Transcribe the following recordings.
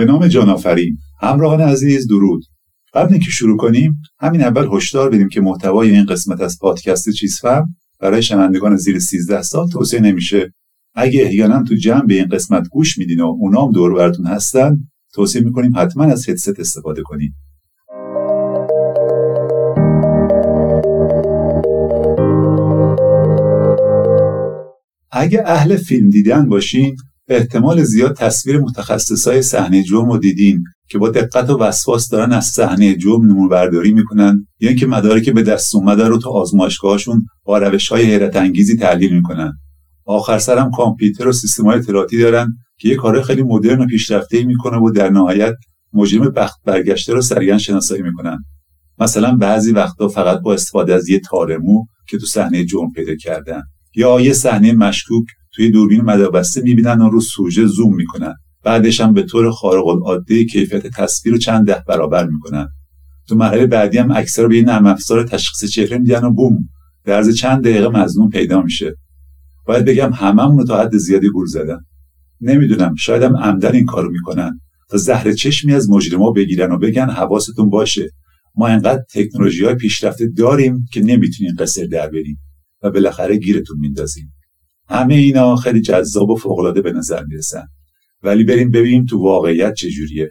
به نام جانآفرین همراهان عزیز درود. قبل اینکه شروع کنیم همین اول هشدار بدیم که محتوای این قسمت از پادکست چیزفهم برای شنوندگان زیر 13 سال توصیه نمیشه. اگه احیانا تو جمع به این قسمت گوش میدین و اونام دور براتون هستن توصیه می‌کنیم حتما از هدست استفاده کنید اگه اهل فیلم دیدن باشین احتمال زیاد تصویر متخصصای صحنه جرم رو دیدین که با دقت و وسواس دارن از صحنه جرم نمون برداری می‌کنن یا اینکه مدارک به دست اومده رو تو آزمایشگاهشون با روش های حیرت انگیزی تحلیل می‌کنن. آخر سرم کامپیوتر و سیستم های اطلاعاتی دارن که یه کار خیلی مدرن و پیشرفته می‌کنه و در نهایت مجرم بخت برگشته رو سریعا شناسایی می‌کنن. مثلا بعضی وقتا فقط با استفاده از یه تارمو که تو صحنه جرم پیدا کردن یا یه صحنه مشکوک توی دوربین مداربسته می‌بینن و رو سوژه زوم می‌کنن. بعدش هم به طور خارق العاده کیفیت تصویر رو چند ده برابر می‌کنن. تو مرحله بعدی هم اکثر به یه نرم افزار تشخیص چهره میدن و بوم در چند دقیقه مزنون پیدا میشه. باید بگم هممون رو تا حد زیادی گول زدن. نمی‌دونم شاید هم عمدن این کارو می‌کنن تا زهر چشمی از مجرما بگیرن و بگن حواستون باشه. ما انقدر تکنولوژی های پیشرفته داریم که نمی‌تونیم قصر در بریم و بالاخره گیرتون میندازیم. همه اینا خیلی جذاب و فوقالعاده به نظر می‌رسن. ولی بریم ببینیم تو واقعیت چجوریه.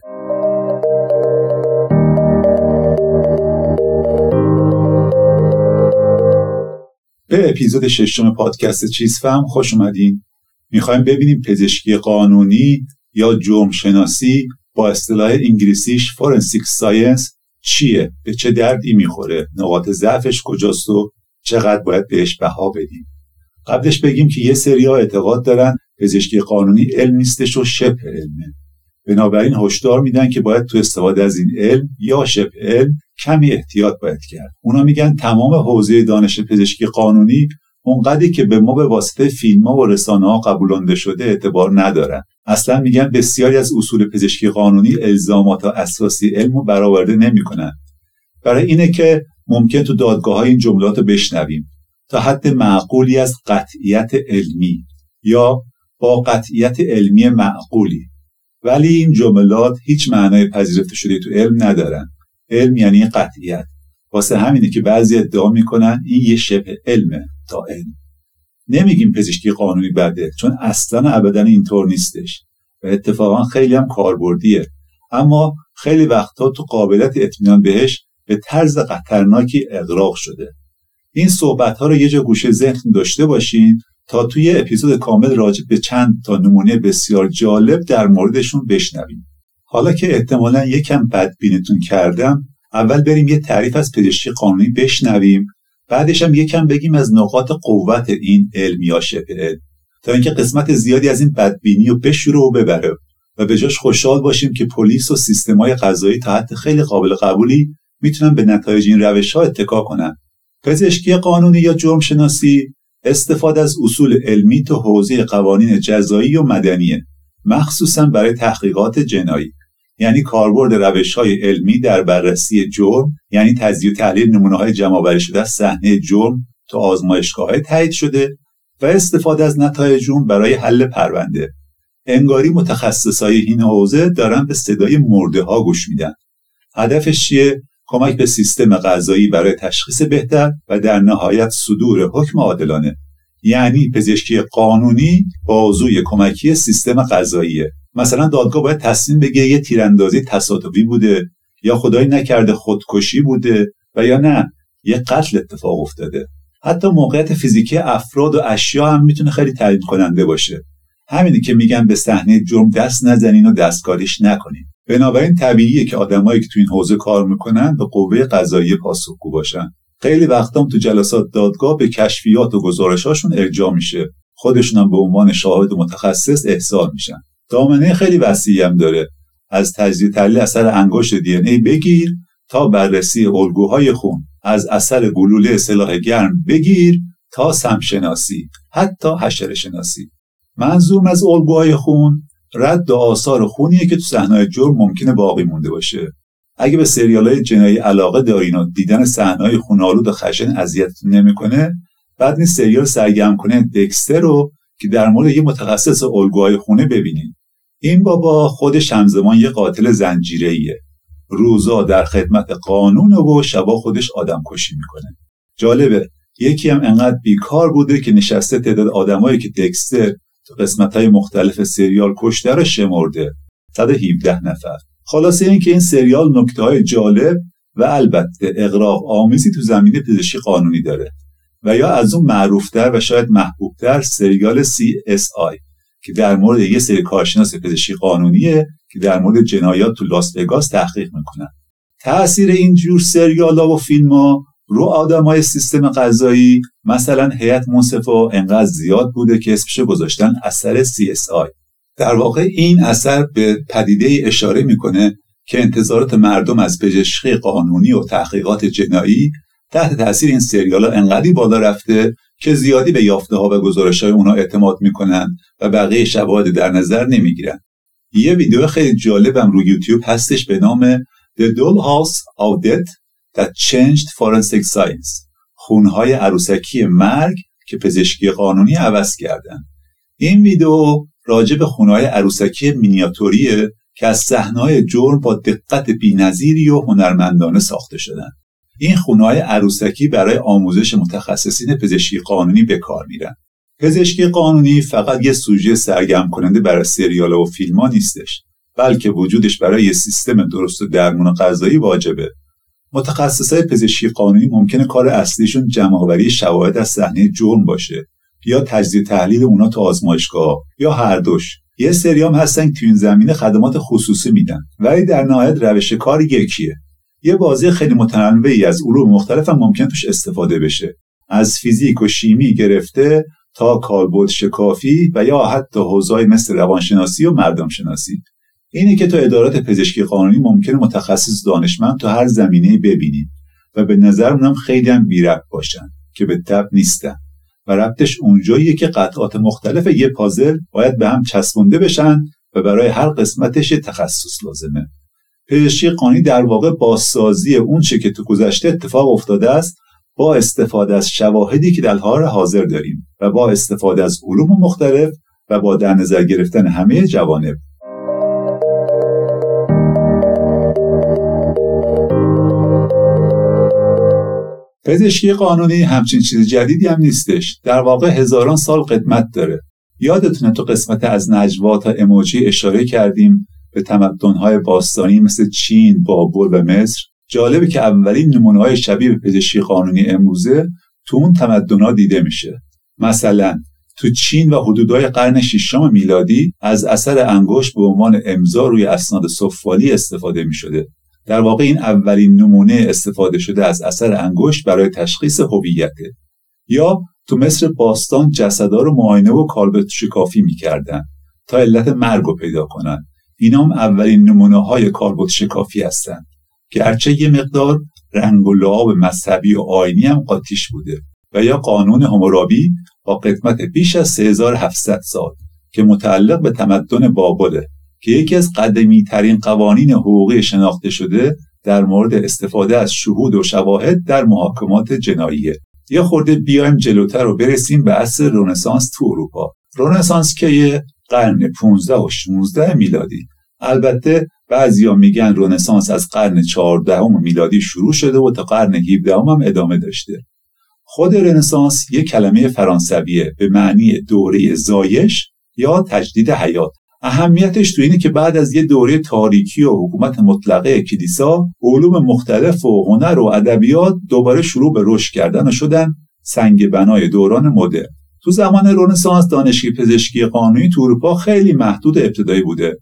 به اپیزود ششم پادکست چیز فهم خوش اومدین. می‌خوایم ببینیم پزشکی قانونی یا جرم شناسی با اصطلاح انگلیسیش forensic science چیه؟ به چه دردی می‌خوره؟ نقاط ضعفش کجاست و چقدر باید بهش بها بدیم؟ قبلش بگیم که یه سری ها اعتقاد دارن پزشکی قانونی علم نیستش و شبه علمه. بنابراین هشدار میدن که باید تو استفاده از این علم یا شبه علم کمی احتیاط باید کرد. اونا میگن تمام حوزه دانش پزشکی قانونی اونقدری که به ما به واسطه فیلم ها و رسانه ها قبولانده شده اعتبار ندارن. اصلا میگن بسیاری از اصول پزشکی قانونی الزامات اساسی علم رو برآورده نمی‌کنن. برای اینه که ممکن تو دادگاه های این جملات رو بشنویم. تا حد معقولی از قطعیت علمی یا با قطعیت علمی معقولی. ولی این جملات هیچ معنای پذیرفته شده تو علم ندارن. علم یعنی قطعیت. واسه همینه که بعضی ادعا می‌کنن این یه شبه علمه تا علم. نمیگیم پزشکی قانونی بده چون اصلا ابدا اینطور نیستش و اتفاقا خیلی هم کاربردیه. اما خیلی وقتها تو قابلیت اطمینان بهش به طرز خطرناکی اغراق شده. این صحبت ها رو یه جا گوشه ذهن داشته باشین تا توی اپیزود کامل راجع به چند تا نمونه بسیار جالب در موردشون بشنویم. حالا که احتمالا یکم بدبینتون کردم اول بریم یه تعریف از پزشکی قانونی بشنویم بعدش هم یکم بگیم از نقاط قوت این علم یا شبه علم تا اینکه قسمت زیادی از این بدبینی رو بشوره و ببره. و به جاش خوشحال باشیم که پلیس و سیستمای قضایی تا حد خیلی قابل قبولی می‌تونن به نتایج این روش ها اتکا کنن. پزشکی قانونی یا جرم شناسی استفاده از اصول علمی تو حوزه قوانین جزایی و مدنیه مخصوصا برای تحقیقات جنایی. یعنی کاربرد روش های علمی در بررسی جرم یعنی تجزیه و تحلیل نمونه های جمع شده از صحنه جرم تو آزمایشگاه تایید شده و استفاده از نتایج جرم برای حل پرونده. انگاری متخصصای این حوزه دارن به صدای مرده ها گوش میدن. هدفش چیه؟ کمک به سیستم غذایی برای تشخیص بهتر و در نهایت صدور حکم عادلانه. یعنی پزشکی قانونی بازوی کمکی سیستم غذاییه. مثلا دادگاه باید تصمیم بگیره یه تیراندازی تصادفی بوده یا خدایی نکرده خودکشی بوده و یا نه یه قتل اتفاق افتاده. حتی موقعیت فیزیکی افراد و اشیا هم می‌تونه خیلی تعیین کننده باشه. همینی که میگن به صحنه جرم دست نزنین و دستکاریش نکنین. بنابراین طبیعیه که آدمایی که تو این حوزه کار می‌کنن به قوه قضایی پاسخگو باشن. خیلی وقتا تو جلسات دادگاه به کشفیات و گزارشاشون ارجاع میشه. خودشون به عنوان شاهد متخصص احضار میشن. دامنه خیلی وسیعی هم داره. از تجزیه تحلیل اثر انگشت دی ای بگیر تا بررسی الگوهای خون. از اثر گلوله سلاح گرم بگیر تا سمشناسی. حتی حشره شناسی. منظورم از الگوهای خون رد آثار خونیه که تو صحنه جرم ممکنه باقی مونده باشه. اگه به سریال های جنایی علاقه دارین و دیدن صحنه خونالود و خشن اذیت نمی‌کنه بعد این سریال سرگرم کنه دکستر رو که در مورد یه متخصص الگوهای خونه ببینین. این بابا خودش همزمان یه قاتل زنجیره روزا در خدمت قانون و شبا خودش آدم کشی می‌کنه. جالبه یکی هم انقدر بیکار بوده که نشسته تعداد آدمایی که دکستر قسمت های مختلف سریال کشته رو شمرده. 117 نفر. خلاصه این که این سریال نکته های جالب و البته اقراق آمیزی تو زمینه پزشکی قانونی داره و یا از اون معروفتر و شاید محبوبتر سریال CSI که در مورد یه سری کارشناس پزشکی قانونیه که در مورد جنایات تو لاس وگاس تحقیق می‌کنن. تاثیر این جور سریال ها و فیلم ها رو آدمای سیستم قضایی مثلا هیئت منصفا انقدر زیاد بوده که اسمش گذاشتن اثر CSI در واقع این اثر به پدیده اشاره می‌کنه که انتظارات مردم از پزشکی قانونی و تحقیقات جنایی تحت تاثیر این سریال ها انقدری بالا رفته که زیادی به یافته ها و گزارش های اونا اعتماد می‌کنن و بقیه شواهد در نظر نمی‌گیرن. یه ویدیو خیلی جالبم روی یوتیوب هستش به نام The Dollhouse of Death That Changed Forensic Science. خونهای عروسکی مرگ که پزشکی قانونی عوض کردن. این ویدیو راجع به خونهای عروسکی مینیاتوریه که از صحنه‌های جرم با دقت بینظیری و هنرمندانه ساخته شدن. این خونهای عروسکی برای آموزش متخصصین پزشکی قانونی به کار میرن. پزشکی قانونی فقط یه سوژه سرگرم کننده برای سریال و فیلم ها نیستش بلکه وجودش برای یه سیستم درست و درمون غذایی واجبه. متخصصای پزشکی قانونی ممکنه کار اصلیشون جمعآوری شواهد از صحنه جرم باشه یا تجزیه تحلیل اونا تو آزمایشگاه یا هر دوش. یه سریام هستن که این زمینه خدمات خصوصی میدن ولی در نهایت روش کار یکیه. یه بازی خیلی متنوعی از علوم مختلف هم ممکن توش استفاده بشه. از فیزیک و شیمی گرفته تا کالبد شکافی و یا حتی حوزه‌ای مثل روانشناسی و مردم شناسی اینه که تو ادارات پزشکی قانونی ممکنه متخصص دانشمند تو هر زمینه ببینیم و به نظر اونم خیلی هم بیرب باشن که به تب نیستن. و ربطش اونجاییه که قطعات مختلف یه پازل باید به هم چسبونده بشن و برای هر قسمتش تخصص لازمه. پزشکی قانونی در واقع بازسازی اون چه که تو گذشته اتفاق افتاده است با استفاده از شواهدی که در حال حاضر داریم و با استفاده از علوم مختلف و با در نظر گرفتن همه جوانب پزشکی قانونی همچین چیز جدیدی هم نیستش. در واقع هزاران سال قدمت داره. یادتونه تو قسمت از نجوا تا اموجی اشاره کردیم به تمدن‌های باستانی مثل چین، بابل و مصر. جالبه که اولین نمونه های شبیه به پزشکی قانونی امروزه تو اون تمدن‌ها دیده میشه. مثلا تو چین و حدودهای قرن ششم میلادی از اثر انگشت به عنوان امضا روی اسناد سفالی استفاده می شده. در واقع این اولین نمونه استفاده شده از اثر انگشت برای تشخیص هویته یا تو مصر باستان جسدا رو معاینه و کالبد شکافی می‌کردن تا علت مرگ رو پیدا کنن. اینا هم اولین نمونه های کالبد شکافی هستند گرچه یه مقدار رنگ و لعاب مذهبی و آینی هم قاطیش بوده و یا قانون همورابی با قدمت بیش از 3700 سال که متعلق به تمدن بابله. که یکی از قدمی ترین قوانین حقوقی شناخته شده در مورد استفاده از شهود و شواهد در محاکمات جناییه یا خورده بیایم جلوتر و برسیم به عصر رونسانس تو اروپا. رونسانس که یه قرن 15 و 16 میلادی. البته بعضیا میگن رونسانس از قرن 14 میلادی شروع شده و تا قرن 17 هم, هم ادامه داشته. خود رنسانس یک کلمه فرانسویه به معنی دوره زایش یا تجدید حیات. اهمیتش تو اینه که بعد از یه دوره تاریکی و حکومت مطلقه کلیسا علوم مختلف و هنر و ادبیات دوباره شروع به رشد کردن و شدن سنگ بنای دوران مدرن. تو زمان رنسانس دانشگاه پزشکی قانونی تو اروپا خیلی محدود ابتدایی بوده.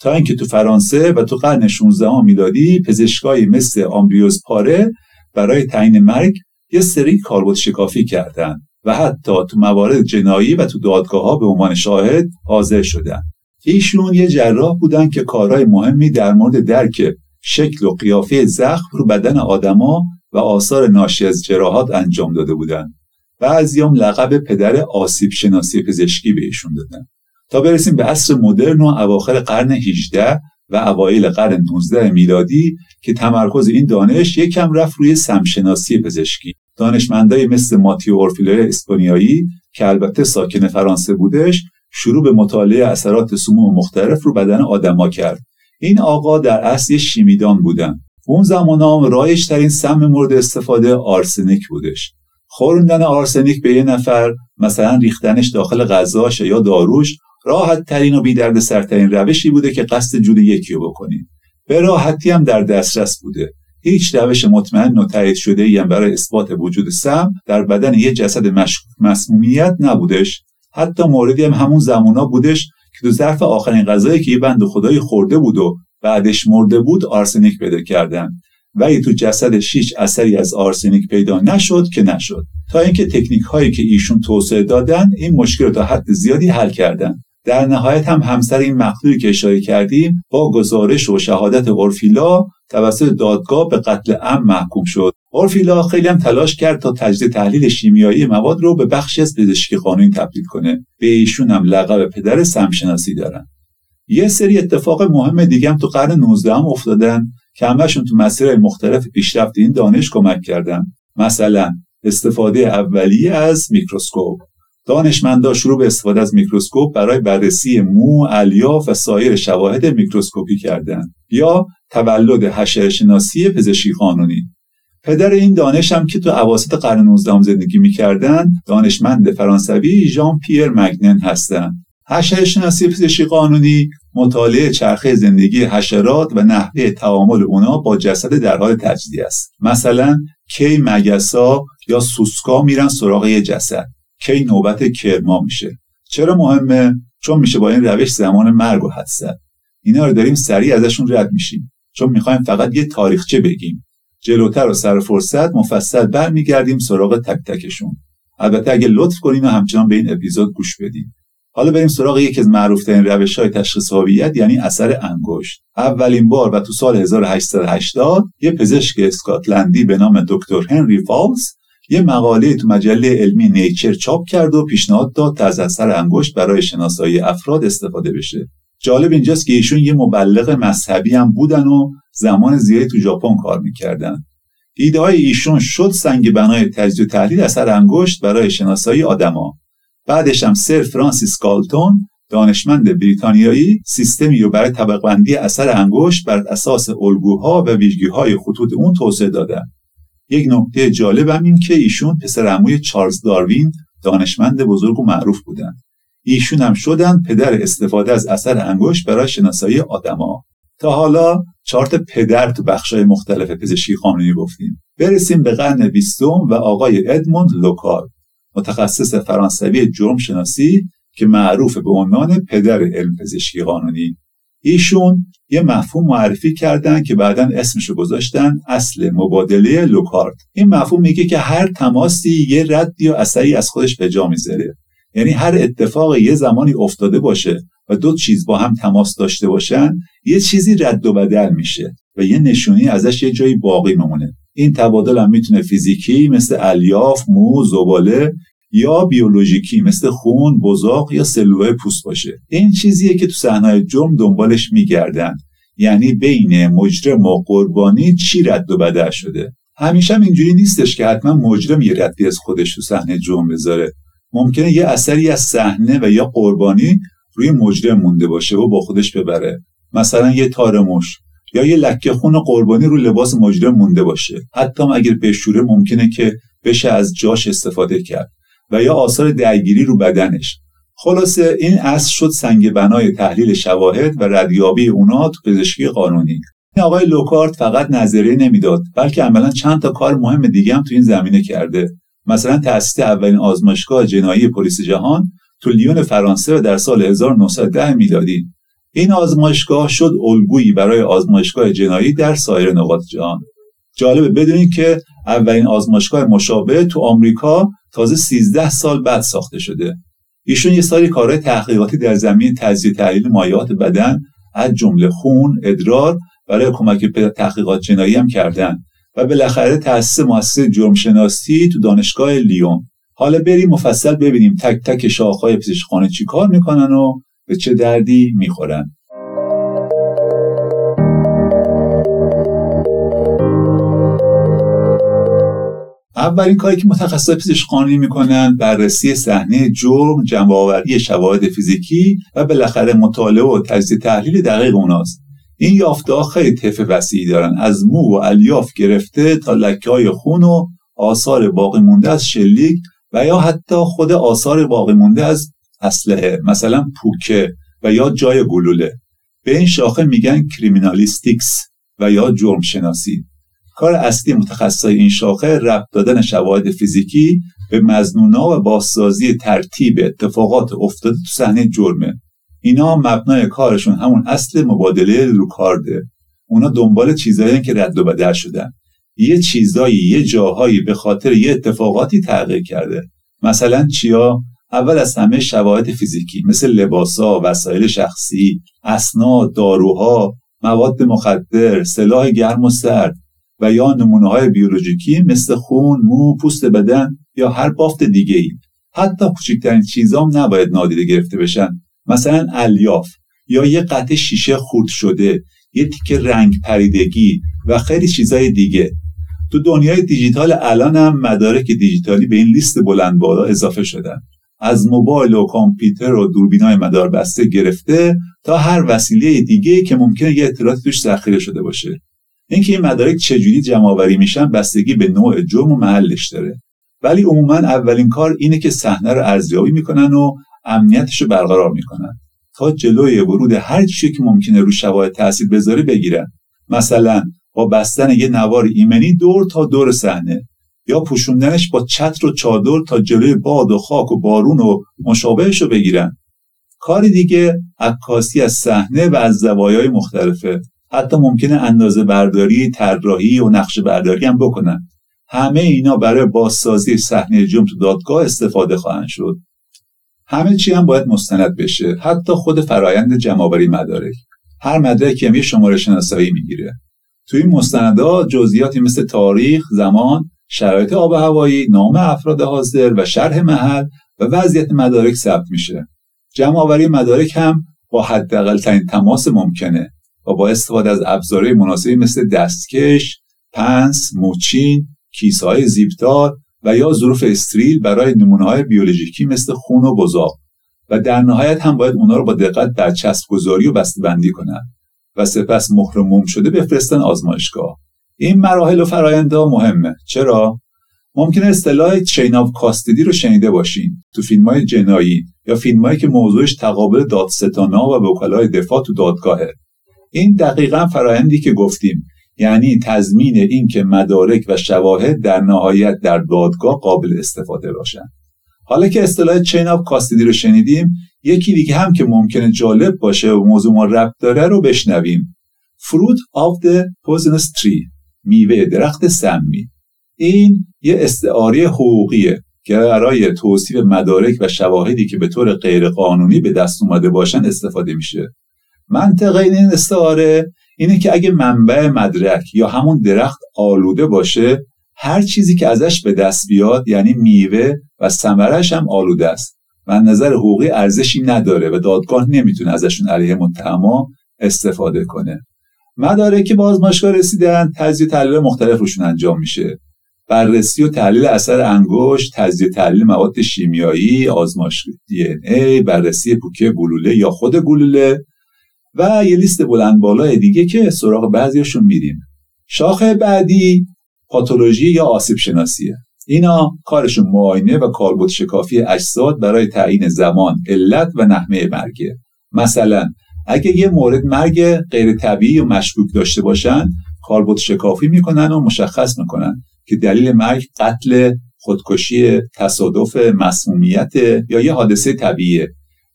تا اینکه تو فرانسه و تو قرن 16 میلادی پزشکایی مثل آمبریوز پاره برای تعیین مرگ یه سری کاربرد شکافی کردن و حتی تو موارد جنایی و تو دادگاه ها به عنوان شاهد حاضر شدن. ایشون یه جراح بودن که کارهای مهمی در مورد درک شکل و قیافه زخم رو بدن آدما و آثار ناشی از جراحات انجام داده بودن. بعضیام لقب پدر آسیب شناسی پزشکی به ایشون دادن. تا برسیم به عصر مدرن و اواخر قرن 18 و اوایل قرن 19 میلادی که تمرکز این دانش یکم رفت روی سمشناسی پزشکی. دانشمندای مثل ماتیو اورفیلوی اسپانیایی که البته ساکن فرانسه بودش شروع به مطالعه اثرات سموم مختلف رو بدن آدما کرد. این آقا در اصل شیمیدان بودن. اون زمان هم رایش ترین سم مورد استفاده آرسنیک بودش. خوردن آرسنیک به یه نفر مثلا ریختنش داخل غذاش یا داروش راحت ترین و بی درد سرترین روشی بوده که قصد جود یکی رو بکنید به راحتی هم در دسترس بوده. هیچ روش مطمئن و تایید شده ای برای اثبات وجود سم در بدن یه جسد مسمومیت نبودش. حتی موردی هم همون زمونا بودش که تو ظرف آخرین غذایی که یه بند خدای خورده بود و بعدش مرده بود آرسنیک پیدا کردن. ولی تو جسدش هیچ اثری از آرسنیک پیدا نشد که نشد. تا اینکه تکنیک هایی که ایشون توسعه دادن این مشکل رو تا حد زیادی حل کردن. در نهایت هم همسر این مقتولی که اشاره کردیم با گزارش و شهادت اورفیلا توسط دادگاه به قتل ام محکوم شد. اورفیلا خیلی هم تلاش کرد تا تجزیه تحلیل شیمیایی مواد رو به بخشی از پزشکی قانونی تبدیل کنه. به ایشون هم لقب پدر سمشناسی دارن. یه سری اتفاق مهم دیگه هم تو قرن 19 هم افتادن که همشون تو مسیرهای مختلف پیشرفت این دانش کمک کردن. مثلا استفاده اولیه از میکروسکوپ. دانشمندا شروع به استفاده از میکروسکوپ برای بررسی مو، الیاف و سایر شواهد میکروسکوپی کردند یا تولد حشرهشناسی پزشکی قانونی. پدر این دانش هم که تو اواسط قرن 19 زندگی می‌کردن دانشمند فرانسوی ژان پیر مگنن هستند حشرهشناسی پزشکی قانونی مطالعه چرخه زندگی حشرات و نحوه تعامل اونا با جسد در حال تجزیه است. مثلا کی مگسا یا سوسکا میرن سراغ جسد. کی نوبت کرما میشه. چرا مهمه؟ چون میشه با این روش زمان مرگ و حدس اینا رو داریم سریع ازشون رد میشیم. چون می‌خوایم فقط یه تاریخچه بگیم. جلوتر و سر فرصت مفصل برمیگردیم سراغ تک تکشون. البته اگه لطف کنیم و همچنان به این اپیزود گوش بدیم. حالا بریم سراغ یکی از معروفترین روش های تشخیص هویت یعنی اثر انگشت. اولین بار و تو سال 1880 یه پزشک اسکاتلندی به نام دکتر هنری فالز یه مقاله تو مجله علمی نیچر چاپ کرد و پیشنهاد داد تا از اثر انگشت برای شناسایی افراد استفاده بشه. جالب اینجاست که ایشون یه مبلغ مذهبی هم بودن و زمان زیادی تو ژاپن کار می‌کردن. ایده های ایشون شد سنگ بنای تجزیه و تحلیل اثر انگشت برای شناسایی آدما. بعدش هم سر فرانسیس کالتون دانشمند بریتانیایی سیستمی رو برای طبقه اثر انگشت بر اساس الگوها و ویژگی‌های خطوط اون توسعه دادن. یک نکته جالب هم این که ایشون پسر عموی چارلز داروین دانشمند بزرگ و معروف بودن. ایشون هم شدن پدر استفاده از اثر انگشت برای شناسایی آدما. تا حالا چارت پدر تو بخشای مختلف پزشکی قانونی گفتیم. برسیم به قرن بیستم و آقای ادموند لوکار متخصص فرانسوی جرم شناسی که معروف به عنوان پدر علم پزشکی قانونی. ایشون یه مفهوم معرفی کردن که بعدا اسمشو گذاشتن اصل مبادله لوکارت این مفهوم میگه که هر تماسی یه ردی و اثری از خودش به جا می‌ذاره. یعنی هر اتفاق یه زمانی افتاده باشه و دو چیز با هم تماس داشته باشن یه چیزی رد و بدل میشه و یه نشونی ازش یه جایی باقی میمونه. این تبادل هم می‌تونه فیزیکی مثل الیاف، مو، زباله یا بیولوژیکی مثل خون، بزاق یا سلولای پوست باشه. این چیزیه که تو صحنه جرم دنبالش میگردن. یعنی بین مجرم و قربانی چی رد و بدل شده؟ همیشه هم اینجوری نیستش که حتما مجرم یه ردی از خودش تو صحنه جرم بذاره. ممکنه یه اثری از صحنه و یا قربانی روی مجرم مونده باشه و با خودش ببره. مثلا یه تار یا یه لکه خون قربانی رو لباس مجرم مونده باشه. حتی اگر بشوره ممکنه که بشه از جاش استفاده کرد و یا آثار درگیری رو بدنش. خلاصه این اصل شد سنگ بنای تحلیل شواهد و ردیابی اونا تو پزشکی قانونی. این آقای لوکارت فقط نظریه نمی‌داد بلکه عملا چند تا کار مهم دیگه هم تو این زمینه کرده. مثلا تأسیس اولین آزمایشگاه جنایی پلیس جهان تو لیون فرانسه و در سال 1910 میلادی. این آزمایشگاه شد الگویی برای آزمایشگاه جنایی در سایر نقاط جهان. جالبه بدونید که اولین آزمایشگاه مشابه تو آمریکا تازه 13 سال بعد ساخته شده. ایشون یه سری کارهای تحقیقاتی در زمین تجزیه تحلیل مایعات بدن از جمله خون ادرار برای کمک به تحقیقات جنایی هم کردن. و بالاخره تأسیس مؤسسه جرمشناسی تو دانشگاه لیون. حالا بریم مفصل ببینیم تک تک شاخهای پزشکخانه چی کار می‌کنن و به چه دردی می‌خورن. اولین کاری که متخصصای پزشک قانونی می‌کنن بررسی صحنه جرم جمعآوری شواهد فیزیکی و بالاخره مطالعه و تجزیه تحلیل دقیق اوناست. این یافته خیلی طیف وسیعی دارن. از مو و الیاف گرفته تا لکه های خون و آثار باقی مونده از شلیک و یا حتی خود آثار باقی مونده از اسلحه مثلا پوکه و یا جای گلوله. به این شاخه میگن کریمینالیستیکس و یا جرم شناسی. کار اصلی متخصصای این شاخه ربط دادن شواهد فیزیکی به مزنونا و بازسازی ترتیب اتفاقات افتاده تو صحنه جرمه. اینا مبنای کارشون همون اصل مبادله رو کارده اونا دنبال چیزایی که رد و بدل شدن یه چیزایی یه جاهایی به خاطر یه اتفاقاتی تغییر کرده مثلا چیا اول از همه شواهد فیزیکی مثل لباسا، وسایل شخصی، اسناد، داروها، مواد مخدر، سلاح گرم و سرد و یا نمونه های بیولوژیکی مثل خون، مو، پوست بدن یا هر بافت دیگه ای. حتی کوچکترین چیزام نباید نادیده گرفته بشن. مثلا الیاف یا یه قطع شیشه خورد شده، یه تیکه رنگ پریدگی و خیلی چیزای دیگه. تو دنیای دیجیتال الان هم مدارک دیجیتالی به این لیست بلند بالا اضافه شدن. از موبایل و کامپیوتر و دوربینای مداربسته گرفته تا هر وسیله دیگه که ممکنه یه اطلاعات توش ذخیره شده باشه اینکه این مدارک چجوری جمع آوری میشن بستگی به نوع جرم و محلش داره ولی عموما اولین کار اینه که صحنه رو ارزیابی می‌کنن و امنیتش رو برقرار می‌کنن. تا جلوی ورود هر چیزی که ممکنه رو شواهد تاثیر بذاره بگیرن. مثلا با بستن یه نوار ایمنی دور تا دور صحنه یا پوشوندنش با چتر و چادر تا جلوی باد و خاک و بارون و مشابهش رو بگیرن. کاری دیگه عکاسی از صحنه و از زوایای مختلفه. حتی ممکنه اندازه برداری طراحی و نقشه برداری هم بکنن. همه اینا برای بازسازی صحنه جرم تو دادگاه استفاده خواهند شد. همه چی هم باید مستند بشه. حتی خود فرایند جمعآوری مدارک. هر مدرکی هم یه شماره شناسایی می‌گیره. تو این مستندات جزئیاتی مثل تاریخ زمان شرایط آب هوایی نام افراد حاضر و شرح محل و وضعیت مدارک ثبت میشه. جمع آوری مدارک هم با حداقل ترین تماس ممکنه و با استفاده از ابزارهای مناسبی مثل دستکش، پنس، موچین، کیسهای زیبدار و یا ظروف استریل برای نمونه های بیولوژیکی مثل خون و بزاق و در نهایت هم باید اونا رو با دقت برچسب گذاری و بندی کنن و سپس مهر شده بفرستن آزمایشگاه. این مراحل و فرایندها مهمه. چرا؟ ممکنه اصطلاح chain of custody رو شنیده باشین. تو فیلم های جنایی یا فیلم که موضوعش تقابل دادستانا و وکلای دفاع تو دادگاهه. این دقیقا فرایندی که گفتیم. یعنی تضمین اینکه مدارک و شواهد در نهایت در دادگاه قابل استفاده باشن حالا که اصطلاح chain of custody رو شنیدیم یکی دیگه هم که ممکنه جالب باشه و موضوع ما ربط داره رو بشنویم. Fruit of the Poisonous Tree میوه درخت سمی. این یه استعاره حقوقیه که برای توصیف مدارک و شواهدی که به طور غیرقانونی به دست اومده باشن استفاده میشه. منطقه این استعاره اینه که اگه منبع مدرک یا همون درخت آلوده باشه هر چیزی که ازش به دست بیاد یعنی میوه و ثمرش هم آلوده است. و نظر حقوقی ارزشی نداره و دادگاه نمی‌تونه ازشون علیه متهما استفاده کنه. مدارکی به آزمایشگاه رسیدن تجزیه تحلیل مختلف روشون انجام میشه. بررسی و تحلیل اثر انگشت تجزیه تحلیل مواد شیمیایی آزمایش دی ای بررسی پوکه گلوله یا خود گلوله و یه لیست بلند بالای دیگه که سراغ بعضیاشون میریم. شاخه بعدی پاتولوژی یا آسیب شناسیه. اینا کارشون معاینه و کاربرد شکافی اجساد برای تعیین زمان علت و نحمه مرگه. مثلا اگه یه مورد مرگ غیر طبیعی و مشکوک داشته باشن کاربرد شکافی می‌کنن و مشخص می‌کنن که دلیل مرگ قتل خودکشی تصادف مسمومیت یا یه حادثه طبیعیه.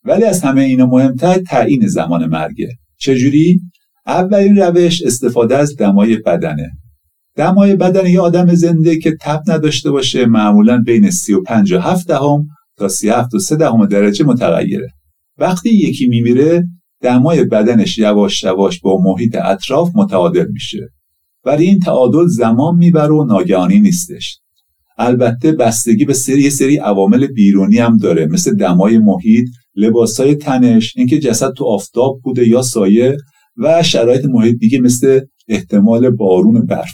ولی از همه اینا مهمتر تعیین زمان مرگه چجوری؟ اولین روش استفاده از دمای بدنه. دمای بدن یه آدم زنده که تب نداشته باشه معمولا بین 35 و 7 دهم تا 37 و 3 دهم درجه متغیره. وقتی یکی میمیره دمای بدنش یواش یواش با محیط اطراف متعادل میشه. ولی این تعادل زمان می‌بره و ناگهانی نیستش. البته بستگی به سری سری عوامل بیرونی هم داره مثل دمای محیط لباسای تنش اینکه جسد تو آفتاب بوده یا سایه و شرایط محیط دیگه مثل احتمال بارون برف.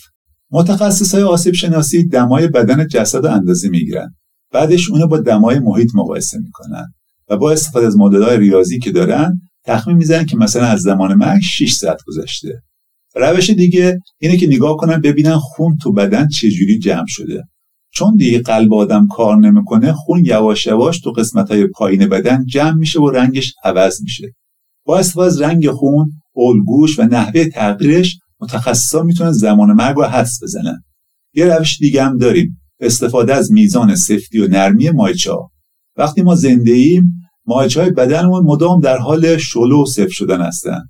متخصص های آسیب شناسی دمای بدن جسد رو اندازه می‌گیرن. بعدش اونو با دمای محیط مقایسه می‌کنن و با استفاده از های ریاضی که دارن تخمین می‌زنن که مثلا از زمان مرگ 6 ساعت گذشته. روش دیگه اینه که نگاه کنن ببینن خون تو بدن چجوری جمع شده. چون دیگه قلب آدم کار نمی‌کنه خون یواش یواش تو قسمت های پایین بدن جمع میشه و رنگش عوض میشه. با استفاده از رنگ خون الگوش و نحوه تغییرش متخصصا می‌تونن زمان مرگ رو حدس بزنن یه روش دیگه هم داریم استفاده از میزان سفتی و نرمی مایچه وقتی ما زنده ایم مایچه های بدنمون مدام در حال شلو و سفت شدن هستن.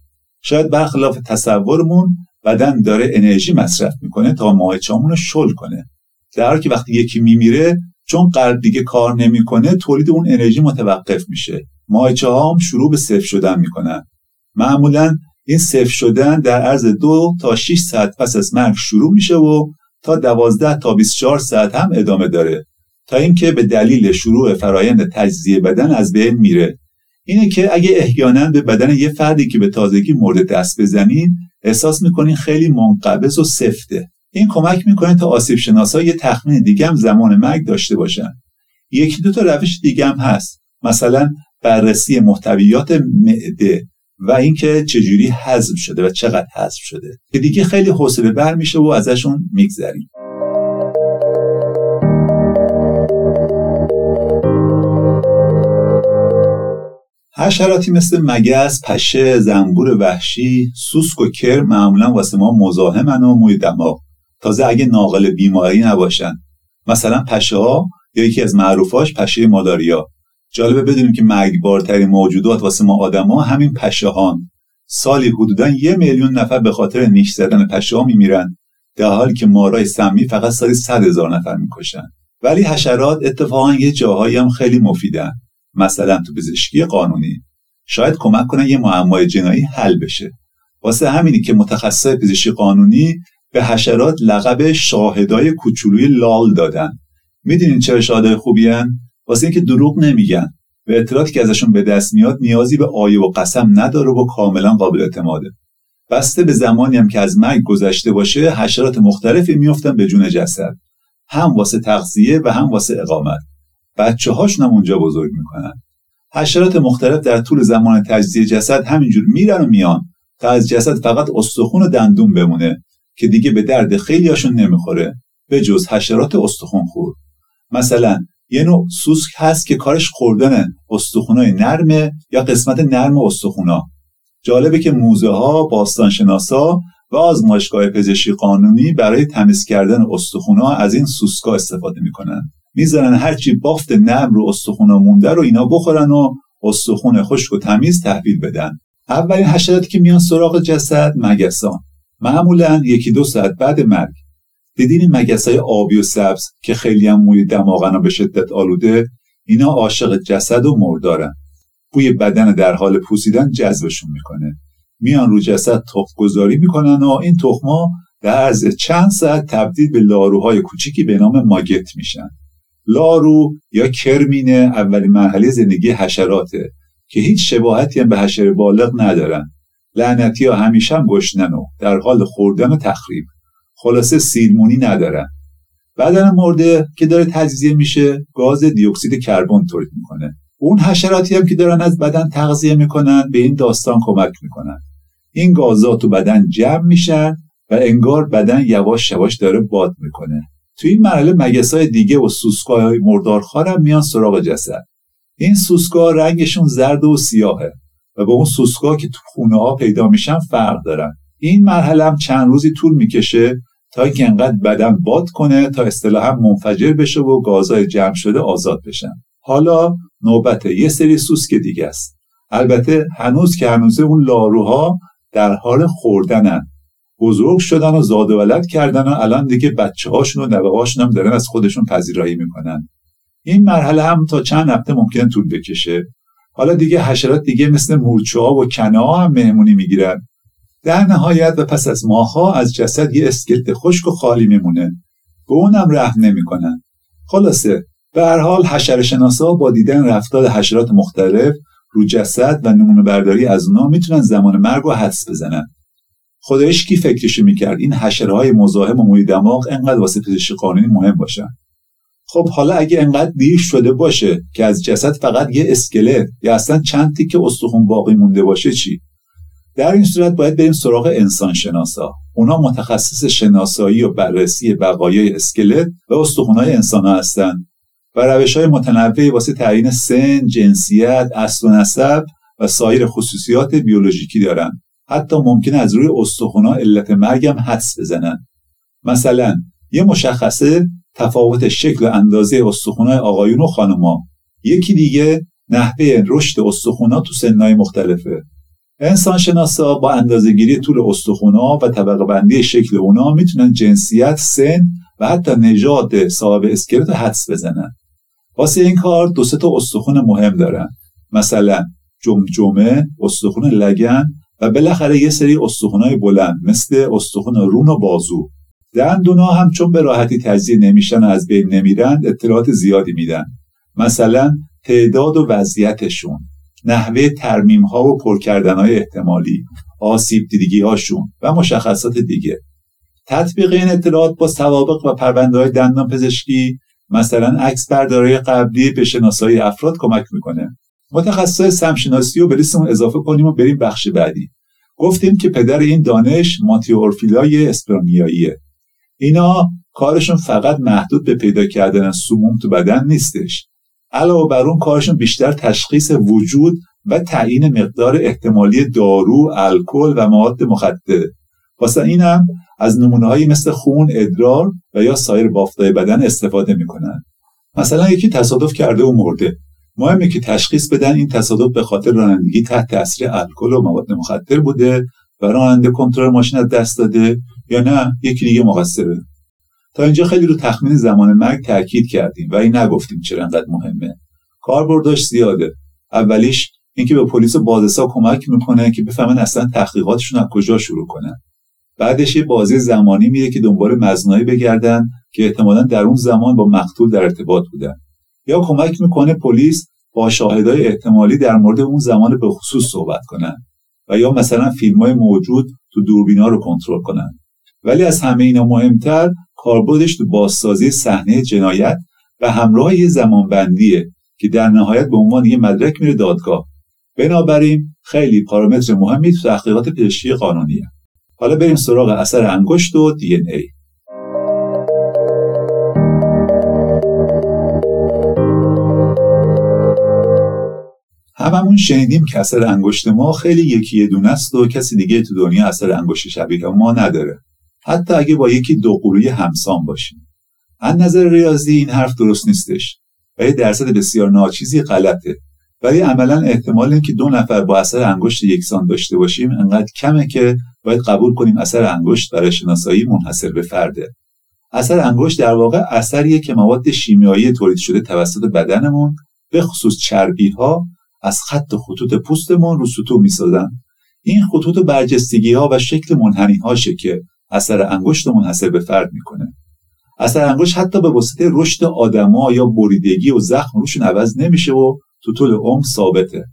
شاید برخلاف تصورمون بدن داره انرژی مصرف می‌کنه تا مایچه‌مون رو شل کنه. در حالی که وقتی یکی میمیره چون قلب دیگه کار نمی‌کنه تولید اون انرژی متوقف میشه. مایچه هم شروع به صفر شدن می‌کنن. معمولا این صفر شدن در عرض دو تا 6 ساعت پس از مرگ شروع میشه و تا 12 تا 24 ساعت هم ادامه داره. تا اینکه به دلیل شروع فرایند تجزیه بدن از بین میره. اینه که اگه احیانا به بدن یه فردی که به تازگی مورد دست بزنین احساس می‌کنین خیلی منقبض و سفته. این کمک می‌کنه تا آسیب شناسا یه تخمین دیگه هم زمان مرگ داشته باشن. یکی دو تا روش دیگه هم هست. مثلا بررسی محتویات معده و اینکه چجوری حذف شده و چقدر حذف شده. که دیگه خیلی حوصله بر میشه و ازشون میگذریم. حشراتی مثل مگس، پشه، زنبور وحشی، سوسک و کر معمولا واسه ما مزاحمن و موی دماغ. تازه اگه ناقل بیماری نباشن. مثلا پشه ها یا یکی از معروفاش پشه مالاریا. جالبه بدونیم که مرگبارترین موجودات واسه ما آدما همین پشه هان. سالی حدودا یه میلیون نفر به خاطر نیش زدن پشه ها میمیرن. در حالی که مارای سمی فقط سالی صد هزار نفر می‌کشن. ولی حشرات اتفاقا یه جاهایی هم خیلی مفیدن. مثلا تو پزشکی قانونی. شاید کمک کنن یه معمای جنایی حل بشه. واسه همینی که متخصص پزشکی قانونی به حشرات لقب شاهدای کوچولوی لال دادن. می‌دونین چرا شاهدای خوبیان واسه اینکه دروغ نمیگن. و اطلاعاتی که ازشون به دست میاد نیازی به آیه و قسم نداره و کاملا قابل اعتماده. بسته به زمانی هم که از مرگ گذشته باشه حشرات مختلفی میفتن به جون جسد. هم واسه تغذیه و هم واسه اقامت. بچه هاشون هم اونجا بزرگ می‌کنن. حشرات مختلف در طول زمان تجزیه جسد همینجور میرن و میان تا از جسد فقط استخون و دندون بمونه. که دیگه به درد خیلیاشون نمی‌خوره به جز حشرات استخون خور مثلا یه نوع سوسک هست که کارش خوردن استخونای نرمه یا قسمت نرم استخونا. جالبه که موزه ها باستانشناسا و آزمایشگاه پزشکی قانونی برای تمیز کردن استخونا از این سوسکا استفاده می‌کنن. می‌ذارن هرچی بافت نرم رو استخونا مونده رو اینا بخورن و استخون خشک و تمیز تحویل بدن. اولین حشراتی که میان سراغ جسد مگسان. معمولا یکی دو ساعت بعد مرگ. دیدین مگس های آبی و سبز که خیلی هم موی دماغن به شدت آلوده اینا عاشق جسد و مردارن بوی بدن در حال پوسیدن جذبشون می‌کنه. میان رو جسد تخم گذاری می‌کنن و این تخما در عرض چند ساعت تبدیل به لاروهای کوچیکی به نام ماگت میشن. لارو یا کرمینه اولین مرحله زندگی حشراته که هیچ شباهتی هم به حشره بالغ ندارن. لعنتی ها همیشه هم گشنن و در حال خوردن و تخریب. خلاصه سیرمونی ندارن. بدن مرده که داره تجزیه میشه گاز دیوکسید کربن تولید می‌کنه. اون حشراتی هم که دارن از بدن تغذیه می‌کنن به این داستان کمک می‌کنن. این گازات تو بدن جمع میشن و انگار بدن یواش یواش داره باد می‌کنه. تو این مرحله مگسای دیگه و سوسکای مردارخوار هم میان سراغ جسد. این سوسکا رنگشون زرد و سیاهه. و با اون سوسکا که تو خونه ها پیدا میشن فرق دارن. این مرحله هم چند روزی طول می‌کشه تا اینکه انقدر بدن باد کنه تا اصطلاحا منفجر بشه و گازهای جمع شده آزاد بشن. حالا نوبت یه سری سوسک دیگه است. البته هنوز که هنوزه اون لاروها در حال خوردنن. بزرگ شدن و زاد و ولد کردن و الان دیگه بچه هاشون و نوه هاشون هم دارن از خودشون پذیرایی می‌کنن. این مرحله هم تا چند هفته ممکن طول بکشه. حالا دیگه حشرات دیگه مثل مورچه ها و کنه ها هم مهمونی می‌گیرن. در نهایت و پس از ماهها از جسد یه اسکلت خشک و خالی میمونه. به اونم رحم نمی‌کنن. خلاصه به هر حال حشرشناسا با دیدن رفتار حشرات مختلف رو جسد و نمونه برداری از اونا می‌تونن زمان مرگ رو حدس بزنن. خدایش کی فکرشو می‌کرد؟ این حشره های مزاحم و موی دماغ انقدر واسه پزشکی قانونی مهم باشن. خب حالا اگه انقدر دیر شده باشه که از جسد فقط یه اسکلت یا اصلا چند تیکه استخون باقی مونده باشه چی؟ در این صورت باید بریم سراغ انسان شناسا. اونا متخصص شناسایی و بررسی بقایای اسکلت و استخونهای انسان ها هستن و روش های متنوعی واسه تعیین سن، جنسیت، اصل و نسب و سایر خصوصیات بیولوژیکی دارن. حتی ممکن از روی استخونا علت مرگم حدس بزنن. مثلا یه مشخصه تفاوت شکل و اندازه استخونای آقایون و خانوما یکی دیگه نحوه رشد استخونا تو سنهای مختلفه انسان شناسا با اندازهگیری طول استخونا و طبقه بندی شکل اونا می‌تونن جنسیت، سن و حتی نژاد صاحب اسکلت حدس بزنن. واسه این کار دو تا استخون مهم دارن. مثلا جمجمه، استخون لگن و بالاخره یه سری استخونای بلند مثل استخون رون و بازو. دندونا هم چون به راحتی تجزیه نمیشن و از بین نمیرن اطلاعات زیادی میدن. مثلا تعداد و وضعیتشون نحوه ترمیم ها و پر کردن های احتمالی آسیب دیدگی هاشون و مشخصات دیگه. تطبیق این اطلاعات با سوابق و پرونده های دندان پزشکی مثلا عکس برداری قبلی به شناسایی افراد کمک می‌کنه. متخصص سمشناسی رو به اضافه کنیم و بریم بخش بعدی. گفتیم که پدر این دانش ماتیو اورفیلای اسپرامیاییه اینا کارشون فقط محدود به پیدا کردن سموم تو بدن نیستش علاوه بر اون کارشون بیشتر تشخیص وجود و تعیین مقدار احتمالی دارو، الکل و مواد مخدره. واسه اینم از نمونه مثل خون، ادرار و یا سایر بافتای بدن استفاده می‌کنن. مثلا یکی تصادف کرده و مرده. مهمه که تشخیص بدن این تصادف به خاطر رانندگی تحت تاثیر الکل و مواد مخدر بوده و راننده کنترل ماشین از دست داده یا نه یکی دیگه مقصره. تا اینجا خیلی رو تخمین زمان مرگ تاکید کردیم و این نگفتیم چرا انقدر مهمه. کاربردش زیاده. اولیش اینکه به پلیس بازسا کمک می‌کنه که بفهمن اصلا تحقیقاتشون از کجا شروع کنن بعدش یه بازی زمانی میره که دنبال مزنایی بگردن که احتمالا در اون زمان با مقتول در ارتباط بودن. یا کمک می‌کنه پلیس با شاهدای احتمالی در مورد اون زمان به خصوص صحبت کنن. و یا مثلا فیلم های موجود تو دوربینا رو کنترل کنن. ولی از همه اینا مهمتر کاربردش تو بازسازی صحنه جنایت و همراه یه زمانبندیه که در نهایت به عنوان یه مدرک میره دادگاه. بنابراین خیلی پارامتر مهمی تو تحقیقات پزشکی قانونیه. حالا بریم سراغ اثر انگشت و دی ای. هممون شنیدیم که اثر انگشت ما خیلی یکی دونه است و کسی دیگه تو دنیا اثر انگشت شبیه ما نداره. حتی اگه با یکی دو قلوی همسان باشیم. از نظر ریاضی این حرف درست نیستش. و یه درصد بسیار ناچیزی غلطه. ولی عملا احتمال که دو نفر با اثر انگشت یکسان داشته باشیم انقدر کمه که باید قبول کنیم اثر انگشت برای شناسایی منحصر به فرده. اثر انگشت در واقع اثریه که مواد شیمیایی تولید شده توسط بدنمون به خصوص چربی ها از خط خطوط پوستمون رو سطوح می‌سازن این خطوط برجستگی ها و شکل منحنی هاشه که اثر انگشت منحصر به فرد می‌کنه. اثر انگشت حتی به واسطه رشد آدما یا بریدگی و زخم روشون عوض نمیشه و تو طول عمر ثابته.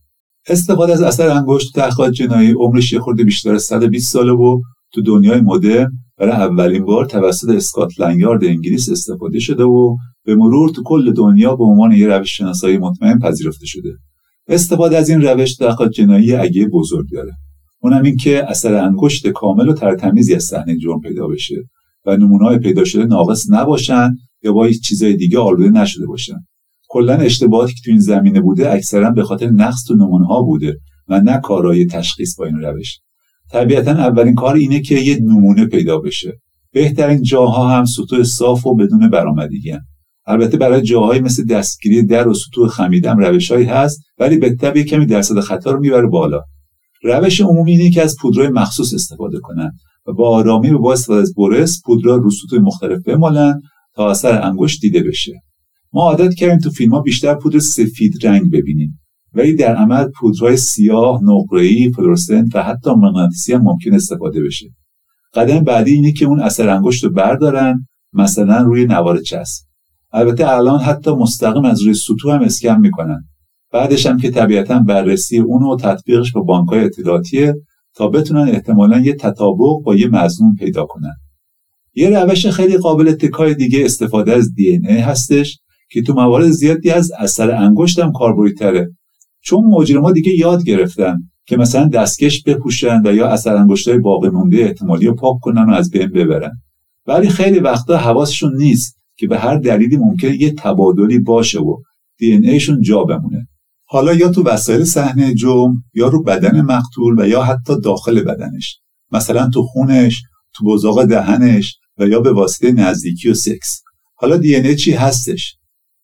استفاده از اثر انگشت تو تحقیقات جنایی عمرش یه خورده بیشتر از 120 ساله و تو دنیای مدرن برای اولین بار توسط اسکاتلند یارد انگلیس استفاده شده و به مرور تو کل دنیا به عنوان یه روش شناسایی مطمئن پذیرفته شده. استفاده از این روش تحقیقات جنایی اگه بزرگ داره. اونم این که اثر انگشت کامل و ترتمیزی از صحنه جرم پیدا بشه و نمونه‌های پیدا شده ناقص نباشن یا با چیزای دیگه آلوده نشده باشن. کلا اشتباهاتی که تو این زمینه بوده اکثرا به خاطر نقص تو نمونه بوده و نه کارای تشخیص با این روش. طبیعتا اولین کار اینه که یه نمونه پیدا بشه. بهترین جاها هم سطوح صاف و بدون برآمدگی البته برای جاهایی مثل دستگیری در و سطوح خمیدم روشهایی هست ولی به طبع کمی درصد خطا رو می‌بره بالا روش عمومی اینه که از پودرهای مخصوص استفاده کنن و با آرامی و با استفاده از برس پودرها رو مختلف بمالن تا اثر انگشت دیده بشه ما عادت کردیم تو فیلم ها بیشتر پودر سفید رنگ ببینیم ولی در عمل پودرهای سیاه، نقره‌ای، فلورسنت و حتی مغناطیسی هم ممکن استفاده بشه. قدم بعدی اینه که اون اثر انگشت رو بردارن مثلا روی نوار چسب. البته الان حتی مستقیم از روی سطوح هم اسکن می‌کنن. بعدش هم که طبیعتا بررسی اون و تطبیقش با بانکهای اطلاعاتیه تا بتونن احتمالا یه تطابق با یه مضمون پیدا کنن. یه روش خیلی قابل تکای دیگه استفاده از دی هستش که تو موارد زیادی از اثر انگشت هم کاربردی چون مجرما دیگه یاد گرفتن که مثلا دستکش بپوشن و یا اثر انگشتای باقی مونده احتمالی رو پاک کنن و از بین ببرن. ولی خیلی وقتا حواسشون نیست که به هر دلیلی ممکنه یه تبادلی باشه و دی ایشون جا بمونه. حالا یا تو وسایل صحنه جرم یا رو بدن مقتول و یا حتی داخل بدنش. مثلا تو خونش تو بزاق دهنش و یا به واسطه نزدیکی و سکس. حالا دی ای چی هستش؟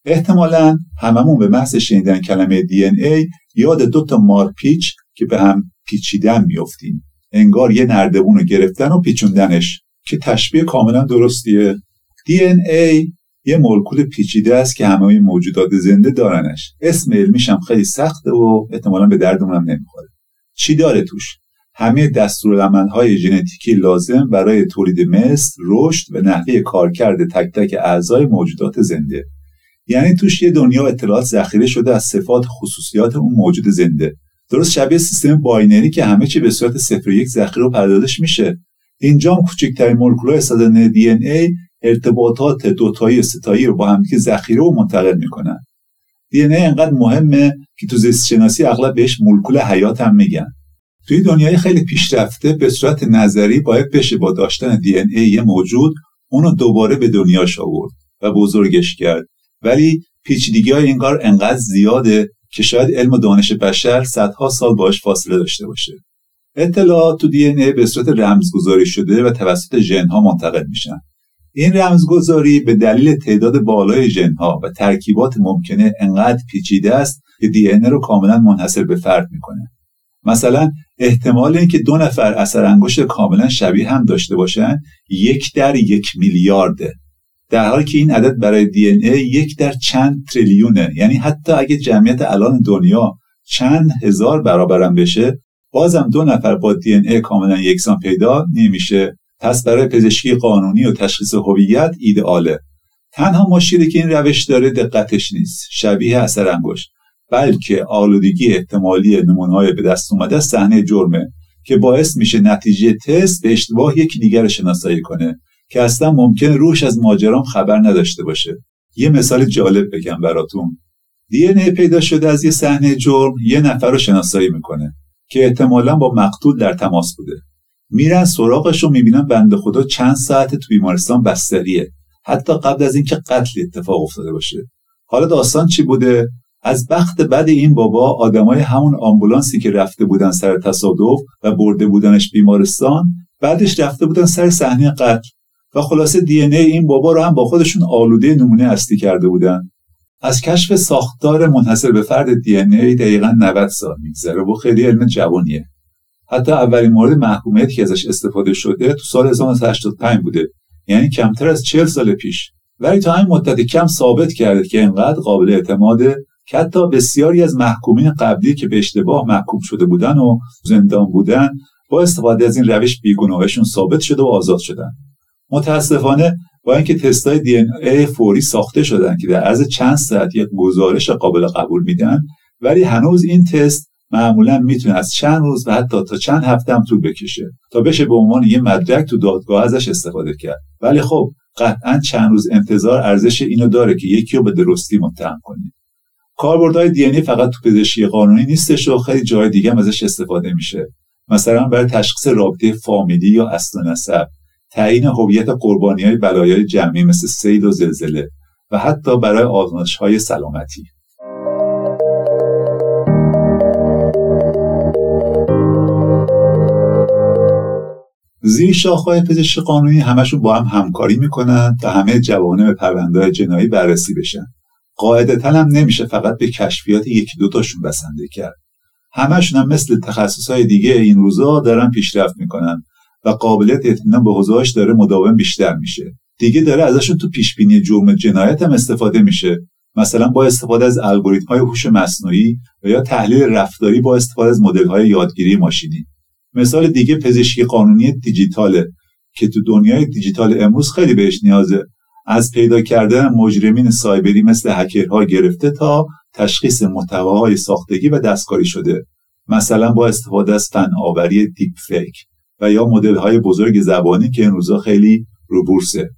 احتمالا هممون به محض شنیدن کلمه دی ای یاد دو تا مارپیچ که به هم پیچیدن میفتیم انگار یه نردبون رو گرفتن و پیچوندنش که تشبیه کاملا درستیه. ای یه مولکول پیچیده است که همه موجودات زنده دارنش. اسم علمیش هم خیلی سخته و احتمالا به دردمون هم نمی‌خوره. چی داره توش؟ همه دستورالعملهای ژنتیکی لازم برای تولید مثل رشد و نحوه کارکرد تک تک اعضای موجودات زنده. یعنی توش یه دنیا اطلاعات ذخیره شده از صفات خصوصیات اون موجود زنده. درست شبیه سیستم binary که همه چی به صورت صفر یک ذخیره و پردازش میشه. اینجا هم کوچکترین مولکولهای سازنده ای ارتباطات دوتایی ستایی رو با همدیگه ذخیره و منتقل می‌کنن. دی ای انقدر مهمه که تو زیست شناسی اغلب بهش مولکول حیات هم میگن. توی دنیای خیلی پیشرفته به صورت نظری باید بشه با داشتن دی ای یه موجود اونو دوباره به دنیاش آورد و بزرگش کرد. ولی پیچیدگی های این کار انقدر زیاده که شاید علم و دانش بشر صدها سال باش فاصله داشته باشه. اطلاعات تو دی ای به صورت رمزگذاری شده و توسط ژنها منتقل میشن. این رمزگذاری به دلیل تعداد بالای ژنها و ترکیبات ممکنه انقدر پیچیده است که دی رو کاملا منحصر به فرد می‌کنه. مثلا احتمال اینکه دو نفر اثر انگشت کاملا شبیه هم داشته باشن یک در یک میلیارده. در حالی که این عدد برای دی ای یک در چند تریلیونه. یعنی حتی اگه جمعیت الان دنیا چند هزار برابرم بشه بازم دو نفر با دی ای کاملا یکسان پیدا نمیشه. پس برای پزشکی قانونی و تشخیص هویت ایدئاله. تنها مشکلی که این روش داره دقتش نیست شبیه اثر انگشت بلکه آلودگی احتمالی نمونه‌های به دست اومده صحنه جرمه که باعث میشه نتیجه تست به اشتباه یکی دیگر رو شناسایی کنه که اصلا ممکنه روش از ماجرام خبر نداشته باشه. یه مثال جالب بگم براتون. دی پیدا شده از یه صحنه جرم یه نفر رو شناسایی می‌کنه که احتمالا با مقتول در تماس بوده. میرن سراغش رو می‌بینن بنده خدا چند ساعت تو بیمارستان بستریه. حتی قبل از اینکه قتل اتفاق افتاده باشه. حالا داستان چی بوده؟ از بخت بد این بابا آدمای همون آمبولانسی که رفته بودن سر تصادف و برده بودنش بیمارستان بعدش رفته بودن سر صحنه قتل. و خلاصه دی ای این بابا رو هم با خودشون آلوده نمونه اصلی کرده بودن. از کشف ساختار منحصر به فرد دی ای دقیقا 90 سال میگذره و خیلی علم جوانیه. حتی اولین مورد محکومیتی که ازش استفاده شده تو سال 1985 بوده. یعنی کمتر از 40 سال پیش. ولی تا همین مدت کم ثابت کرده که اینقدر قابل اعتماده که حتی بسیاری از محکومین قبلی که به اشتباه محکوم شده بودن و زندان بودن با استفاده از این روش بیگناهشون ثابت شده و آزاد شدن. متاسفانه با اینکه تستای دی ای فوری ساخته شدن که در عرض چند ساعت یک گزارش قابل قبول میدن ولی هنوز این تست معمولا می‌تونه از چند روز و حتی تا چند هفته هم طول بکشه تا بشه به عنوان یه مدرک تو دادگاه ازش استفاده کرد. ولی خب قطعا چند روز انتظار ارزش اینو داره که یکی رو به درستی متهم کنید کاربردهای دی فقط تو پزشکی قانونی نیستش و خیلی جای دیگه هم ازش استفاده میشه. مثلا برای تشخیص رابطه فامیلی یا اصل نسب تعیین هویت قربانی های بلایای جمعی مثل سیل و زلزله و حتی برای آزمایش های سلامتی. زیر شاخهای پزشکی قانونی همشون با هم همکاری می‌کنن تا همه جوانب پرونده جنایی بررسی بشن. قاعدتا هم نمیشه فقط به کشفیات یکی دوتاشون بسنده کرد. همشون هم مثل تخصصهای دیگه این روزا دارن پیشرفت می‌کنن و قابلیت اطمینان به حوزه‌اش داره مداوم بیشتر میشه. دیگه داره ازشون تو پیش بینی جرم جنایت هم استفاده میشه. مثلا با استفاده از الگوریتم های هوش مصنوعی و یا تحلیل رفتاری با استفاده از مدل های یادگیری ماشینی. مثال دیگه پزشکی قانونی دیجیتاله که تو دنیای دیجیتال امروز خیلی بهش نیازه. از پیدا کردن مجرمین سایبری مثل هکرها گرفته تا تشخیص محتواهای ساختگی و دستکاری شده. مثلا با استفاده از فناوری دیپ فیک و یا مدل های بزرگ زبانی که این روزا خیلی رو بورسه.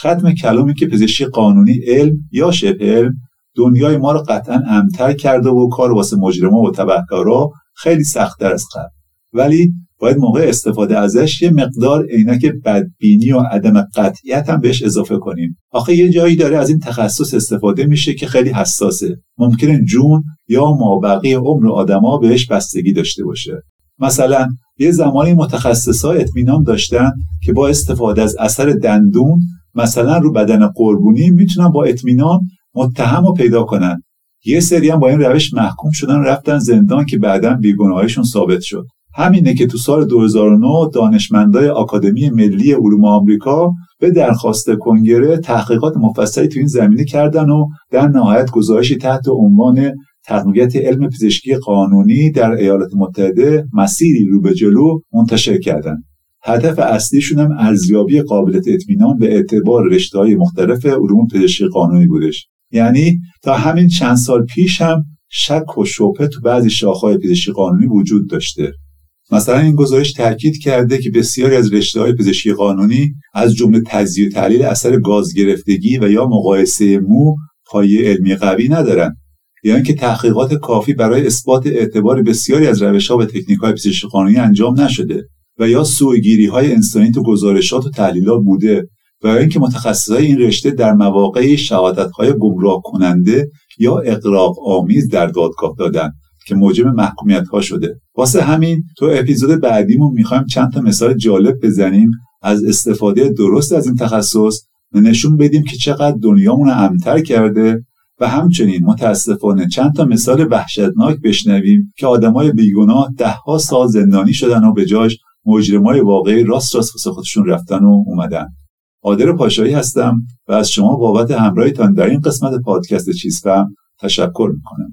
ختم کلامی که پزشکی قانونی علم یا شبه علم دنیای ما رو قطعا امتر کرده و کار واسه مجرما و تبهکارا خیلی سختتر از قبل. ولی باید موقع استفاده ازش یه مقدار عینک بدبینی و عدم قطعیت هم بهش اضافه کنیم. آخه یه جایی داره از این تخصص استفاده میشه که خیلی حساسه. ممکنه جون یا مابقی عمر آدما بهش بستگی داشته باشه. مثلا یه زمانی متخصصا اطمینان داشتن که با استفاده از اثر دندون مثلا رو بدن قربونی می‌تونن با اطمینان متهم رو پیدا کنن. یه سری هم با این روش محکوم شدن رفتن زندان که بعدا بیگناهیشون ثابت شد. همینه که تو سال 2009 دانشمندای آکادمی ملی علوم آمریکا به درخواست کنگره تحقیقات مفصلی تو این زمینه کردن و در نهایت گزارشی تحت عنوان تقویت علم پزشکی قانونی در ایالات متحده مسیری رو به جلو منتشر کردند. هدف اصلیشون هم ارزیابی قابلیت اطمینان به اعتبار رشته های مختلف علوم پزشکی قانونی بودش یعنی تا همین چند سال پیش هم شک و شبهه تو بعضی شاخهای پزشکی قانونی وجود داشته مثلا این گزارش تاکید کرده که بسیاری از رشته های پزشکی قانونی از جمله تجزیه و تحلیل اثر گاز گرفتگی و یا مقایسه مو پایه علمی قوی ندارند. یا اینکه تحقیقات کافی برای اثبات اعتبار بسیاری از روش ها و تکنیک های پزشکی قانونی انجام نشده و یا سوگیری های انسانی تو گزارشات و تحلیلات بوده و یا اینکه متخصصای این رشته در مواقع شهادت های گمراه کننده یا اقراق آمیز در دادگاه دادن. که موجب محکومیت ها شده. واسه همین تو اپیزود بعدیمون می‌خوایم چند تا مثال جالب بزنیم از استفاده درست از این تخصص و نشون بدیم که چقدر دنیامون امتر کرده و همچنین متاسفانه چند تا مثال وحشتناک بشنویم که آدمای بیگناه دهها سال زندانی شدن و به جاش مجرمای واقعی راست راست واسه خودشون رفتن و اومدن. عادر پاشایی هستم و از شما بابت همراهیتان در این قسمت پادکست چیزفهم تشکر می‌کنم.